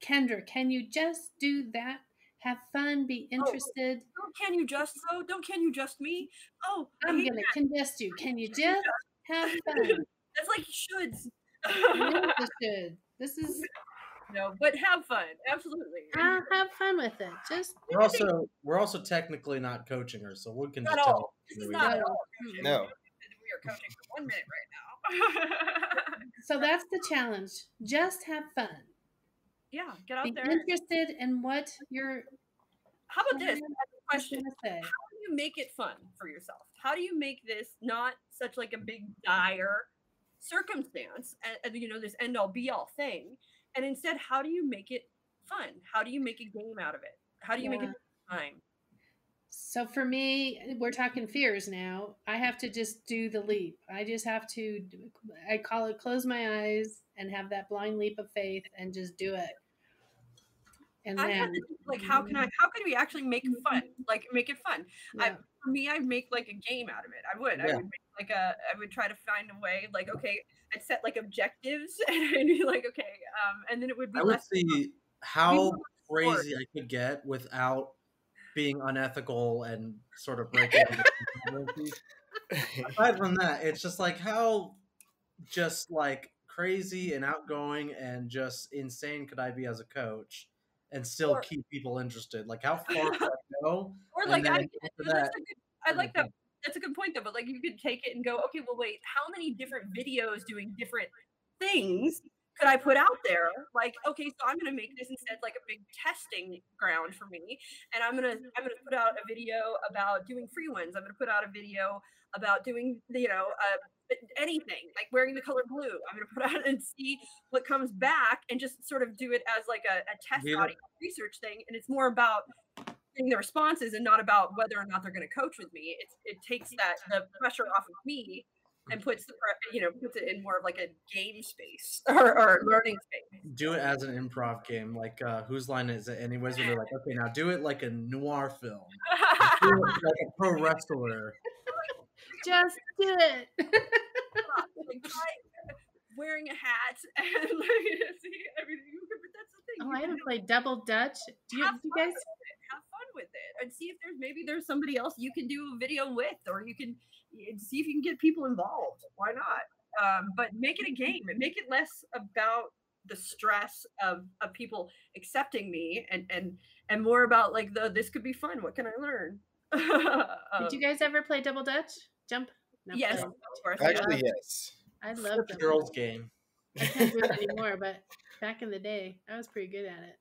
Kendra, can you just do that? Have fun, be interested. don't can you just so? Don't can you just me? Oh, I I'm gonna that. congest you. Can you [laughs] just have [laughs] fun? That's like shoulds. You just [laughs] should. This is no, but have fun. Absolutely. uh, have fun with it. Just We're also we're also technically not coaching her, so we can Not just all. tell. This is not at all coaching. No. We are coaching for one minute right now. [laughs] so that's the challenge. Just have fun. yeah, get out Be there. interested in what you're How about this? I have a question. gonna say. how do you make it fun for yourself? How do you make this not such like a big dire circumstance and, and, you know this end all be all thing, and instead, how do you make it fun? How do you make a game out of it? How do you make it time? So for me, we're talking fears now. I have to just do the leap. I just have to, I call it close my eyes and have that blind leap of faith and just do it. And I have then, to like how can I how can we actually make mm-hmm. fun? Like make it fun. I- For me, I'd make like a game out of it. I would. I would make like a I would try to find a way, like, okay, I'd set like objectives [laughs] and I'd be like, okay, um, and then it would be I would less see how crazy I could get without being unethical and sort of breaking. into controversy. [laughs] Aside from that, it's just like how just like crazy and outgoing and just insane could I be as a coach and still Or- keep people interested? Like how far [laughs] could I go? or like I, after you know, that, that's a good, I like that. That's a good point though. But like you could take it and go, okay, well, wait, how many different videos doing different things could I put out there? Like, okay, so I'm gonna make this instead like a big testing ground for me, and I'm gonna I'm gonna put out a video about doing free ones. I'm gonna put out a video about doing you know uh, anything like wearing the color blue. I'm gonna put [laughs] out and see what comes back, and just sort of do it as like a, a test Yeah. audience research thing. And it's more about getting the responses and not about whether or not they're going to coach with me. It's it takes that the pressure off of me and puts the pre- you know puts it in more of like a game space [laughs] or, or learning space. do it as an improv game. Like uh, whose line is it? Anyways, where they're like, okay, now do it like a noir film. [laughs] Do it like a pro wrestler. [laughs] just do it. wearing a hat and like see everything. But that's the thing. oh, you I can haven't played double dutch. Do you, do you guys? with it. Have fun with it and see if there's maybe there's somebody else you can do a video with, or you can see if you can get people involved. Why not? Um, but make it a game and make it less about the stress of, of people accepting me and and and more about like the this could be fun. What can I learn? [laughs] Did you Um, guys ever play double dutch? Jump? No, yes, play. of course. yeah. Actually, yes. I love a double girls game. I can't do it [laughs] anymore, but back in the day, I was pretty good at it.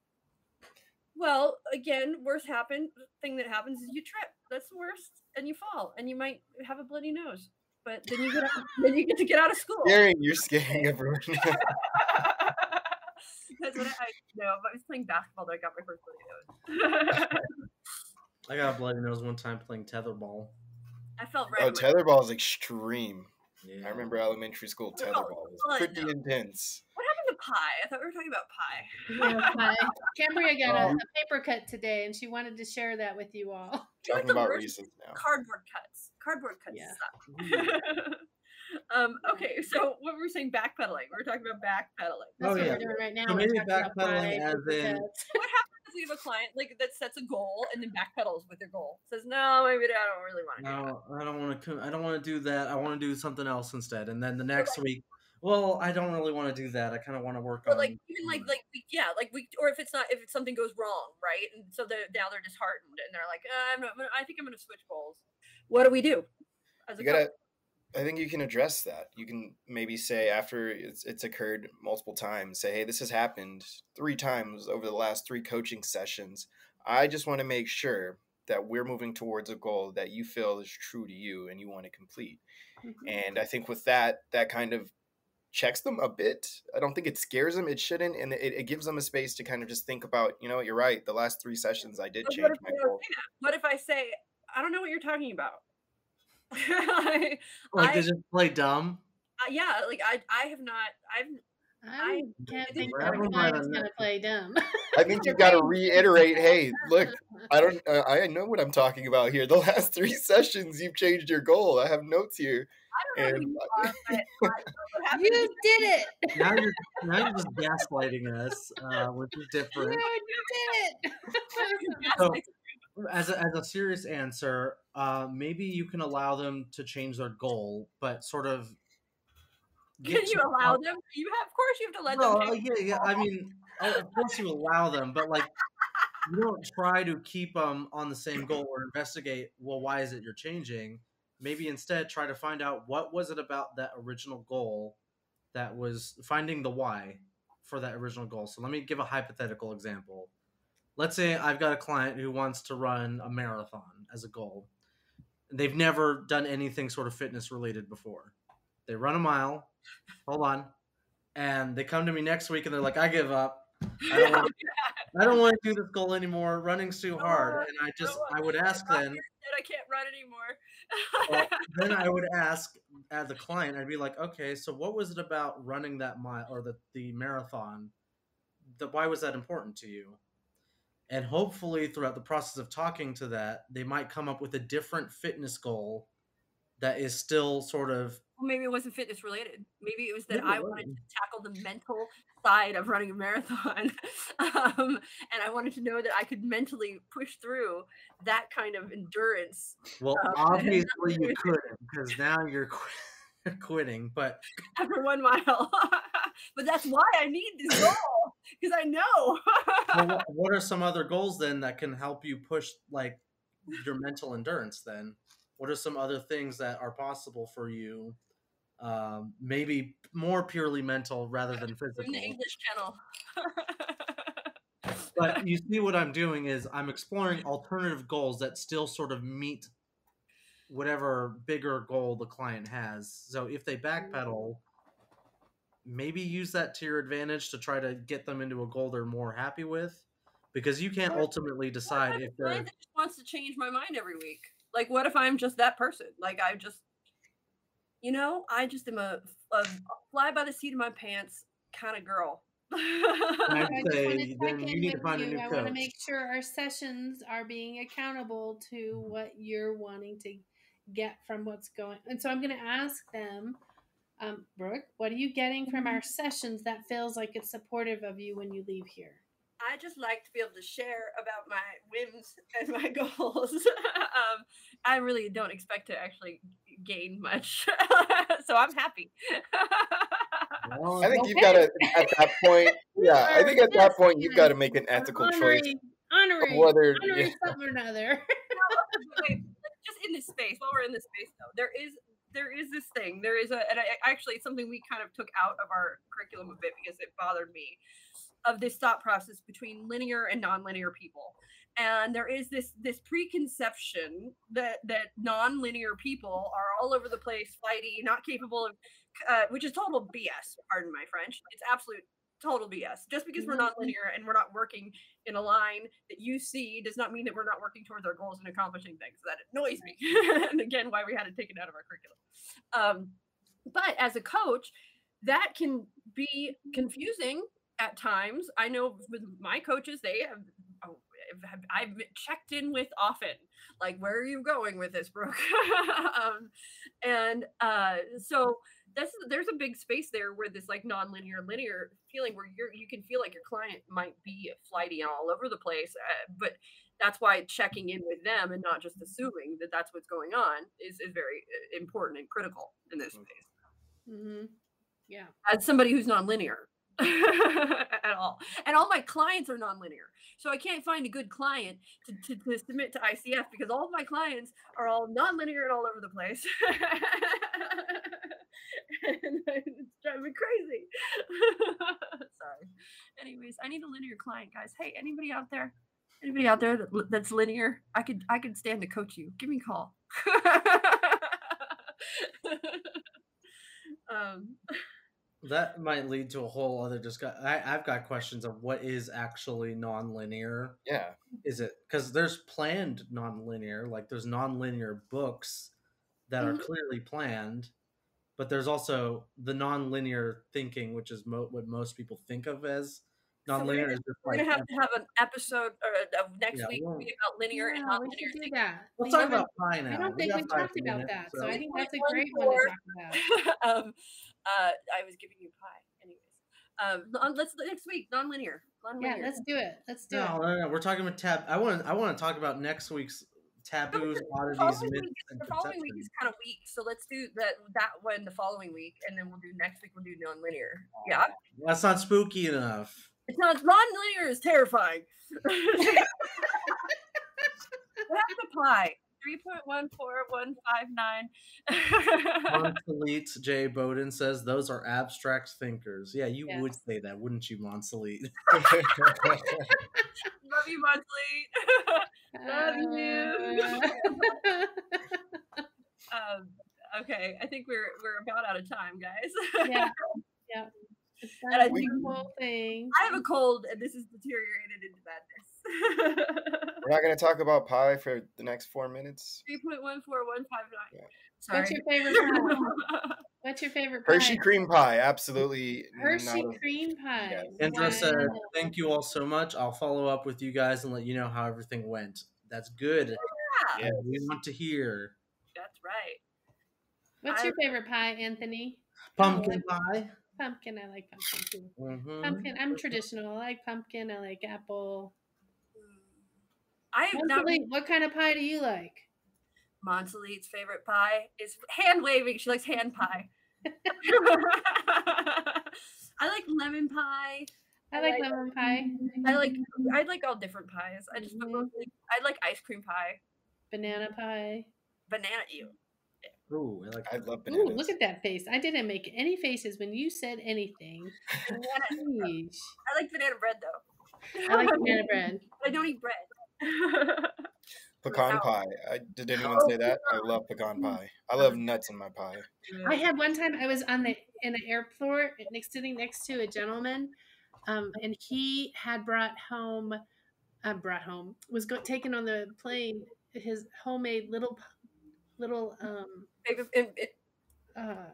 Well, again, worst happen thing that happens is you trip. That's the worst, and you fall, and you might have a bloody nose. But then you get out, then you get to get out of school. Scaring, you're scaring everyone. [laughs] That's what I, I know. I was playing basketball that I got my first bloody nose. [laughs] I got a bloody nose one time playing tetherball. I felt right. oh, red. tetherball is extreme. Yeah. I remember elementary school Oh, tetherball was pretty intense. What happened to pie? I thought we were talking about pie. Yeah, [laughs] pie. Cambria got a, Um, a paper cut today, and she wanted to share that with you all. You know what Talking about worst- Reese's now. Cardboard cuts. Cardboard cuts Yeah. suck. [laughs] um, okay, so what were we saying? Backpedaling. We were talking about backpedaling. That's Oh, what yeah. we're doing right now. So We're maybe backpedaling pie, as paper in- What happens if we have a client like that sets a goal and then backpedals with their goal? Says, no, maybe I don't really want to do that. No, I don't want to. I don't want to do that. I want to do something else instead. And then the next week, well, I don't really want to do that. I kind of want to work Or on. like even like like yeah like we or if it's not if it's something goes wrong right and so they're now they're disheartened and they're like uh, I'm not, I think I'm gonna switch goals. What do we do? As a You gotta. I think you can address that. You can maybe say after it's it's occurred multiple times, say, "Hey, this has happened three times over the last three coaching sessions. I just want to make sure that we're moving towards a goal that you feel is true to you and you want to complete." Mhm. And I think with that, that kind of checks them a bit. I don't think it scares them. It shouldn't, and it, it gives them a space to kind of just think about. You know, what, you're right. The last three sessions, I did But change my goal. say? What if I say I don't know what you're talking about? I, [laughs] like I- to just play dumb. uh, yeah, like I I have not I've I can't think think we're of a having client that who's on going to play dumb. I think you've got to reiterate. Hey, look, I don't. Uh, I know what I'm talking about here. The [laughs] last three sessions, you've changed your goal. I have notes here. I don't know And who you are, but I- what happened you did it. Now you're now you're just [laughs] gaslighting us, uh, which is different. No, You different. did it. [laughs] So, as a, as a serious answer, uh, maybe you can allow them to change their goal, but sort of. Can you to- allow them? You have, of course, you have to let No, them. uh, yeah, yeah. I mean, uh, of course you allow them, but like, you don't try to keep them on the same goal or investigate. Well, why is it you're changing? Maybe instead try to find out what was it about that original goal that was finding the why for that original goal. So let me give a hypothetical example. Let's say I've got a client who wants to run a marathon as a goal. They've never done anything sort of fitness related before. They run a mile. Hold on and they come to me next week and they're like, I give up. I don't want, [laughs] I don't want to do this goal anymore. Running's too hard. And I just, I would ask then, Said I can't run anymore. Well, [laughs] then I would ask as a client, I'd be like, okay, so what was it about running that mile or the, the marathon? That why was that important to you? And hopefully, throughout the process of talking to that, they might come up with a different fitness goal that is still sort of Well, maybe it wasn't fitness related. Maybe it was that Maybe I wanted to tackle the mental side of running a marathon, [laughs] um, and I wanted to know that I could mentally push through that kind of endurance well, Uh, obviously you couldn't because now you're qu- [laughs] quitting. But [laughs] after one mile. but that's why I need this goal because I know. well, what, what are some other goals then that can help you push like your mental endurance then what are some other things that are possible for you um, maybe more purely mental rather than [laughs] physical the English channel. but [laughs] you see what i'm doing is i'm exploring alternative goals that still sort of meet whatever bigger goal the client has so if they backpedal maybe use that to your advantage to try to get them into a goal they're more happy with because you can't ultimately decide if they're that just wants to change my mind every week? Like, what if I'm just that person? Like, I just, you know, I just am a, a fly by the seat of my pants kind of girl. I'd [laughs] I just say want to then you need to with find a you. new I want to make sure our sessions are being accountable to what you're wanting to get from what's going. And so I'm going to ask them, um, Brooke, what are you getting from our sessions that feels like it's supportive of you when you leave here? I just like to be able to share about my whims and my [laughs] goals. [laughs] um, I really don't expect to actually gain much, [laughs] so I'm happy. [laughs] Well, I think you've got to at that point. [laughs] Yeah, I think at that point you've got to make an ethical choice honoring, honoring, whether. honoring something or another. Wait, just in this space, while we're in this space, though, there is there is this thing. There is a, and I, actually, it's something we kind of took out of our curriculum a bit because it bothered me. of this thought process between linear and nonlinear people and there is this this preconception that that non-linear people are all over the place flighty not capable of uh, which is total bs pardon my french it's absolute total bs just because we're Mhm. non-linear and we're not working in a line that you see does not mean that we're not working towards our goals and accomplishing things. That annoys me. [laughs] And again why we had it taken out of our curriculum. Um, but as a coach that can be confusing at times. I know with my coaches they have- I've checked in with often. Like, where are you going with this, Brooke? [laughs] um, and uh, so that's there's a big space there where this like non-linear linear feeling where you're you can feel like your client might be flighty and all over the place, uh, but that's why checking in with them and not just assuming that that's what's going on is is very uh, important and critical in this Mhm. space. hmm Yeah. As somebody who's non-linear. [laughs] at all and all my clients are non-linear so i can't find a good client to, to, to submit to icf because all of my clients are all non-linear and all over the place. [laughs] And it's driving me crazy. [laughs] Sorry. Anyways i need a linear client guys. Hey anybody out there? Anybody out there that, that's linear? I could i could stand to coach you. Give me a call. [laughs] Um That might lead to a whole other discussion. I've got questions of what is actually nonlinear. Yeah. Is it because there's planned nonlinear, like there's nonlinear books that are Mhm. clearly planned, but there's also the nonlinear thinking, which is mo- what most people think of as So we're nonlinear. gonna- is just We're like gonna have to have an episode or of next Yeah, week we'll- be about linear and Yeah, we nonlinear should do that. let's We talk about pie now. I don't think got we five talked about minutes, that, so I think that's a great one to talk about. [laughs] um, uh, I was giving you pie, anyways. Um, non- let's next week non-linear. Non-linear. Yeah, let's do it. Let's do no, it. no, no, we're talking about tab. I want. I want to talk about next week's taboos, the oddities, following myths, week, and the following week is kind of weak, so let's do that that one the following week, and then we'll do next week. We'll do non-linear. Yeah, That's not spooky enough. it's not non-linear is terrifying. [laughs] what happened to pie? Three point one four one five nine. Monsolite [laughs] J. Bowden says those are abstract thinkers. Yeah, you would say that, wouldn't you, Monsolite? [laughs] Love you, Monthly. [laughs] Love you. um, okay, I think we're we're about out of time, guys. yeah, yeah. It's And I that think- whole thing. I have a cold, and this is deteriorated into madness. [laughs] We're not going to talk about pie for the next four minutes. Three point one four one five nine. Yeah. Sorry. [laughs] What's your favorite pie? What's your favorite pie? Hershey cream pie, absolutely. Hershey not a- cream pie. Yes. Kendra said, Thank you all so much. I'll follow up with you guys and let you know how everything went. That's good. yeah, Yeah. We want to hear. that's right. What's I- your favorite pie, Anthony? Pumpkin pie. Pumpkin. I like pumpkin too. Mhm. Pumpkin. I'm traditional. I like pumpkin. I like apple. I have not. What kind of pie do you like? Monsolite's favorite pie is hand waving. She likes hand pie. [laughs] [laughs] I like lemon pie. I I like like- lemon pie. I like I like all different pies. I just but Mhm. mostly I like ice cream pie. banana pie. Banana ew. Ooh, I like I that. love Ooh, look at that face. I didn't make any faces when you said anything. [laughs] I like banana bread though. I like banana bread. I don't eat bread. [laughs] Pecan pie. I, did anyone say that? I love pecan pie. I love nuts in my pie. I had one time I was on the in the airport next sitting next to a gentleman, um, and he had brought home, uh, brought home was go, taken on the plane his homemade little little um It- it- it- uh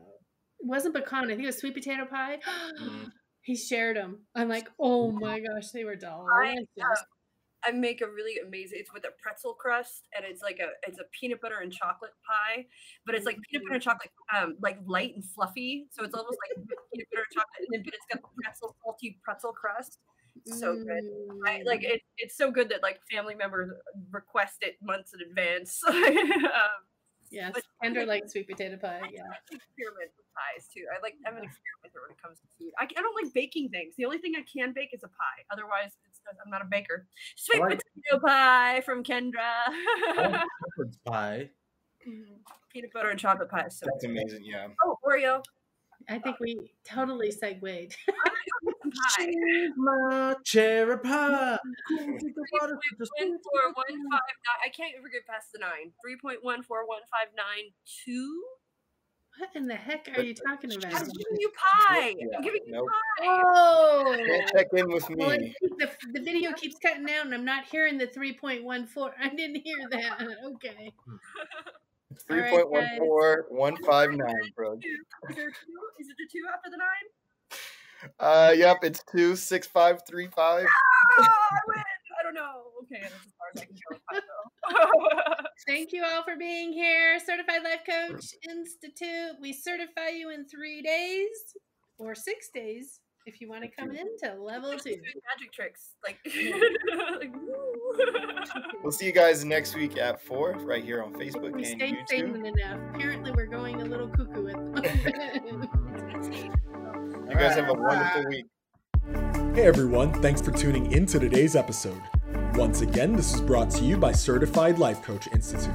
wasn't pecan I think it was sweet potato pie. Mm. [gasps] he shared them. I'm like, oh my gosh, they were I, delicious. I make a really amazing. It's with a pretzel crust, and it's like a it's a peanut butter and chocolate pie, but it's like peanut butter and chocolate, um, like light and fluffy. So it's almost like peanut butter and chocolate, and then but it's got the pretzel salty pretzel crust. So good. I like Mm. it. It's so good that like family members request it months in advance. [laughs] um, Yes, but- Kendra likes sweet potato pie. Yeah. I like experiment with pies too. I like I'm an experimenter when it comes to food. I, I don't like baking things. The only thing I can bake is a pie. Otherwise, it's, I'm not a baker. Sweet like- potato pie from Kendra. I like [laughs] shepherd's pie. Mhm. Peanut butter and chocolate pie. So That's good. amazing. Yeah. Oh, Oreo. I think we totally segued. [laughs] Hi. My cherry pie. Three point one four one five nine. I can't ever get past the nine. Three point one four one five nine two. What in the heck are you talking about? I'm about? giving you pie. Yeah, I'm giving you nope. pie. Oh, Can't check in with me. keep- the, the video keeps cutting out, and I'm not hearing the 3.14. I didn't hear that. [laughs] Okay. Three right, point one guys. four one five nine, bro. Is there two? Is it the two after the nine? Uh, yep, it's two six five three five. Ah, I win. I don't know. Okay, that's as far as I can go. with pie, though. [laughs] Thank you all for being here. Certified Life Coach Institute. We certify you in three days or six days if you want to come in to level two. magic tricks, like, [laughs] like. We'll see you guys next week at four, right here on Facebook We and stayed YouTube. sane enough. Apparently, we're going a little cuckoo at the moment. You guys have a wonderful week. Hey everyone, thanks for tuning in to today's episode. Once again, this is brought to you by Certified Life Coach Institute.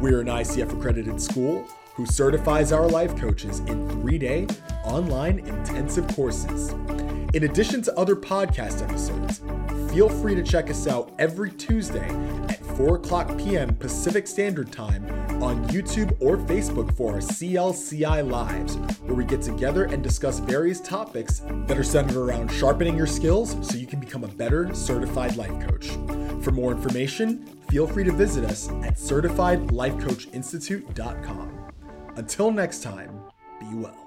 We're an ICF accredited school who certifies our life coaches in three day online intensive courses. In addition to other podcast episodes, feel free to check us out every Tuesday at 4 o'clock p.m. Pacific Standard Time on YouTube or Facebook for our CLCI Lives, where we get together and discuss various topics that are centered around sharpening your skills so you can become a better certified life coach. For more information, feel free to visit us at certifiedlifecoachinstitute.com. Until next time, be well.